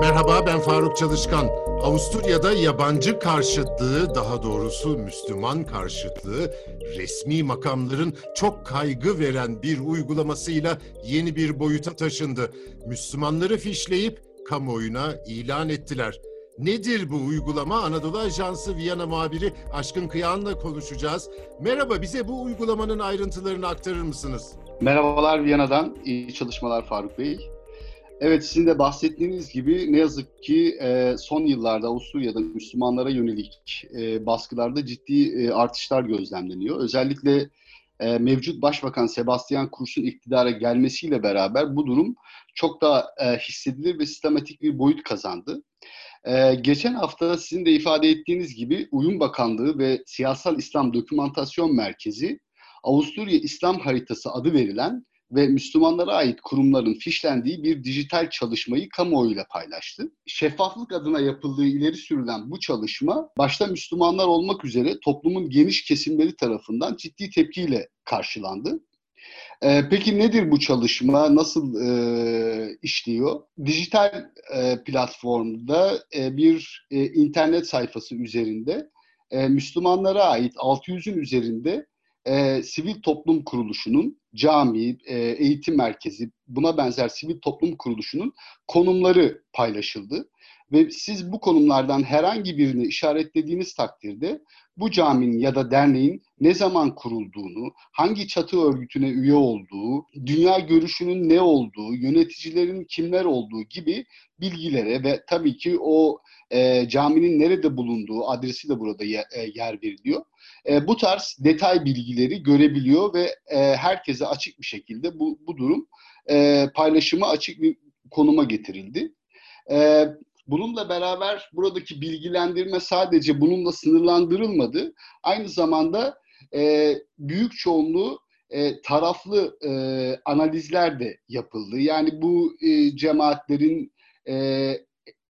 Merhaba ben Faruk Çalışkan. Avusturya'da yabancı karşıtlığı, daha doğrusu Müslüman karşıtlığı, resmi makamların çok kaygı veren bir uygulamasıyla yeni bir boyuta taşındı. Müslümanları fişleyip kamuoyuna ilan ettiler. Nedir bu uygulama? Anadolu Ajansı Viyana muhabiri Aşkın Kıyan'la konuşacağız. Merhaba, bize bu uygulamanın ayrıntılarını aktarır mısınız? Merhabalar Viyana'dan. İyi çalışmalar Faruk Bey. Evet sizin de bahsettiğiniz gibi ne yazık ki e, son yıllarda Avusturya'da Müslümanlara yönelik e, baskılarda ciddi e, artışlar gözlemleniyor. Özellikle mevcut Başbakan Sebastian Kurz'un iktidara gelmesiyle beraber bu durum çok daha hissedilir ve sistematik bir boyut kazandı. E, geçen hafta sizin de ifade ettiğiniz gibi Uyum Bakanlığı ve Siyasal İslam Dokümantasyon Merkezi Avusturya İslam Haritası adı verilen ve Müslümanlara ait kurumların fişlendiği bir dijital çalışmayı kamuoyuyla paylaştı. Şeffaflık adına yapıldığı ileri sürülen bu çalışma başta Müslümanlar olmak üzere toplumun geniş kesimleri tarafından ciddi tepkiyle karşılandı. Ee, peki nedir bu çalışma? Nasıl e, işliyor? Dijital e, platformda e, bir e, internet sayfası üzerinde e, Müslümanlara ait 600'ün üzerinde e, sivil toplum kuruluşunun, cami, e, eğitim merkezi, buna benzer sivil toplum kuruluşunun konumları paylaşıldı. Ve siz bu konumlardan herhangi birini işaretlediğiniz takdirde bu caminin ya da derneğin ne zaman kurulduğunu, hangi çatı örgütüne üye olduğu, dünya görüşünün ne olduğu, yöneticilerin kimler olduğu gibi bilgilere ve tabii ki o e, caminin nerede bulunduğu adresi de burada ye, e, yer veriliyor. E, bu tarz detay bilgileri görebiliyor ve e, herkese açık bir şekilde bu, bu durum e, paylaşıma açık bir konuma getirildi. E, bununla beraber buradaki bilgilendirme sadece bununla sınırlandırılmadı. Aynı zamanda e, büyük çoğunluğu e, taraflı e, analizler de yapıldı. Yani bu e, cemaatlerin e,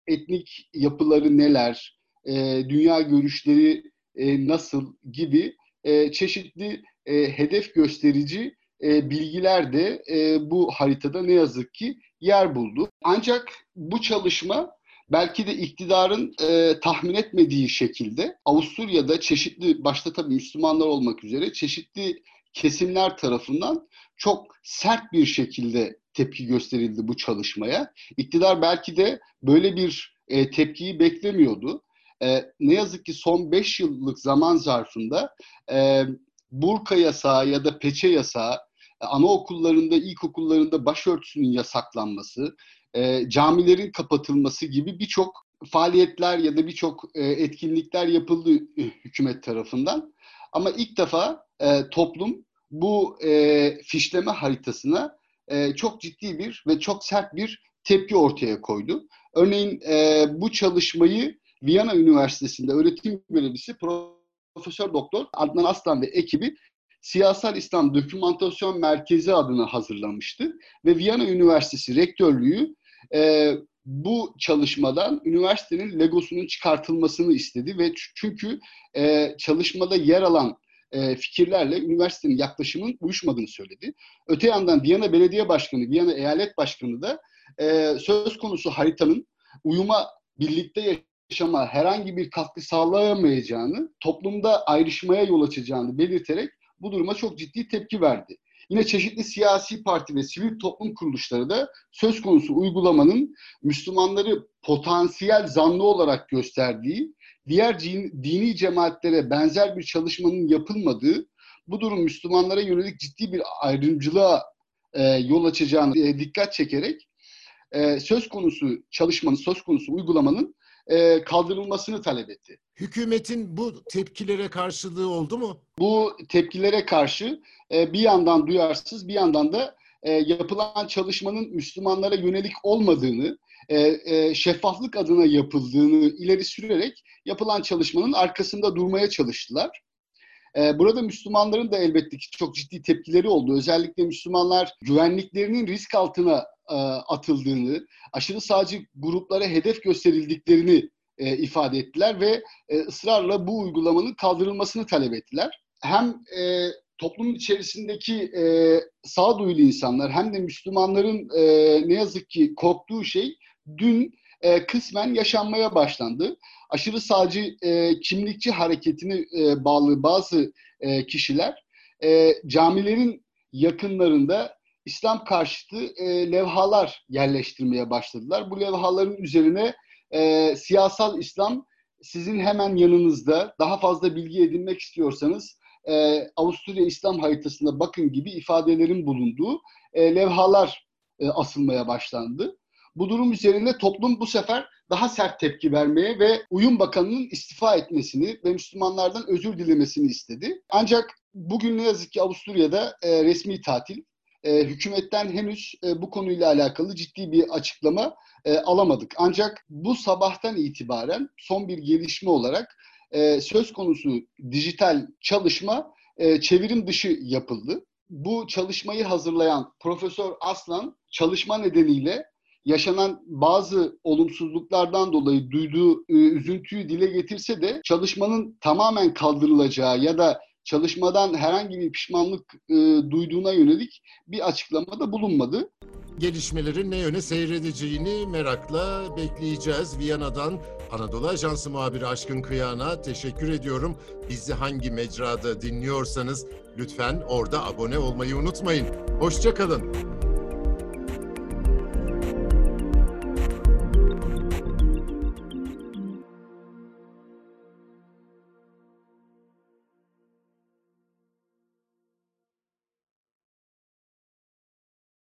etnik yapıları neler, e, dünya görüşleri e, nasıl gibi e, çeşitli e, hedef gösterici e, bilgiler de e, bu haritada ne yazık ki yer buldu. Ancak bu çalışma belki de iktidarın e, tahmin etmediği şekilde Avusturya'da çeşitli, başta tabii Müslümanlar olmak üzere çeşitli kesimler tarafından çok sert bir şekilde tepki gösterildi bu çalışmaya. İktidar belki de böyle bir e, tepkiyi beklemiyordu. E, ne yazık ki son 5 yıllık zaman zarfında e, burka yasağı ya da peçe yasağı, anaokullarında, ilkokullarında başörtüsünün yasaklanması, e, camilerin kapatılması gibi birçok faaliyetler ya da birçok e, etkinlikler yapıldı e, hükümet tarafından. Ama ilk defa e, toplum bu e, fişleme haritasına e, çok ciddi bir ve çok sert bir tepki ortaya koydu. Örneğin e, bu çalışmayı Viyana Üniversitesi'nde öğretim görevlisi Profesör Doktor Adnan Aslan ve ekibi Siyasal İslam Dokümantasyon Merkezi adına hazırlamıştı ve Viyana Üniversitesi Rektörlüğü e, bu çalışmadan üniversitenin legosunun çıkartılmasını istedi ve çünkü e, çalışmada yer alan e, fikirlerle üniversitenin yaklaşımının uyuşmadığını söyledi. Öte yandan Viyana Belediye Başkanı, Viyana Eyalet Başkanı da e, söz konusu haritanın uyuma birlikte yaşama herhangi bir katkı sağlayamayacağını, toplumda ayrışmaya yol açacağını belirterek bu duruma çok ciddi tepki verdi. Yine çeşitli siyasi parti ve sivil toplum kuruluşları da söz konusu uygulamanın Müslümanları potansiyel zanlı olarak gösterdiği, diğer dini cemaatlere benzer bir çalışmanın yapılmadığı, bu durum Müslümanlara yönelik ciddi bir ayrımcılığa e, yol açacağını e, dikkat çekerek e, söz konusu çalışmanın, söz konusu uygulamanın e, kaldırılmasını talep etti. Hükümetin bu tepkilere karşılığı oldu mu? Bu tepkilere karşı e, bir yandan duyarsız bir yandan da e, yapılan çalışmanın Müslümanlara yönelik olmadığını, e, e, şeffaflık adına yapıldığını ileri sürerek yapılan çalışmanın arkasında durmaya çalıştılar. E, burada Müslümanların da elbette ki çok ciddi tepkileri oldu. Özellikle Müslümanlar güvenliklerinin risk altına e, atıldığını, aşırı sağcı gruplara hedef gösterildiklerini e, ifade ettiler ve e, ısrarla bu uygulamanın kaldırılmasını talep ettiler. Hem toplumun içerisindeki sağduyulu insanlar hem de Müslümanların ne yazık ki korktuğu şey dün kısmen yaşanmaya başlandı. Aşırı sağcı kimlikçi hareketine bağlı bazı kişiler camilerin yakınlarında İslam karşıtı e, levhalar yerleştirmeye başladılar. Bu levhaların üzerine e, siyasal İslam sizin hemen yanınızda daha fazla bilgi edinmek istiyorsanız e, Avusturya İslam haritasına bakın gibi ifadelerin bulunduğu e, levhalar e, asılmaya başlandı. Bu durum üzerine toplum bu sefer daha sert tepki vermeye ve Uyum Bakanı'nın istifa etmesini ve Müslümanlardan özür dilemesini istedi. Ancak bugün ne yazık ki Avusturya'da e, resmi tatil. E, hükümetten henüz e, bu konuyla alakalı ciddi bir açıklama e, alamadık. Ancak bu sabahtan itibaren son bir gelişme olarak e, söz konusu dijital çalışma e, çevirim dışı yapıldı. Bu çalışmayı hazırlayan Profesör Aslan çalışma nedeniyle yaşanan bazı olumsuzluklardan dolayı duyduğu e, üzüntüyü dile getirse de çalışmanın tamamen kaldırılacağı ya da çalışmadan herhangi bir pişmanlık e, duyduğuna yönelik bir açıklamada bulunmadı. Gelişmelerin ne yöne seyredeceğini merakla bekleyeceğiz. Viyana'dan Anadolu Ajansı muhabiri Aşkın Kıyağan'a teşekkür ediyorum. Bizi hangi mecrada dinliyorsanız lütfen orada abone olmayı unutmayın. Hoşçakalın.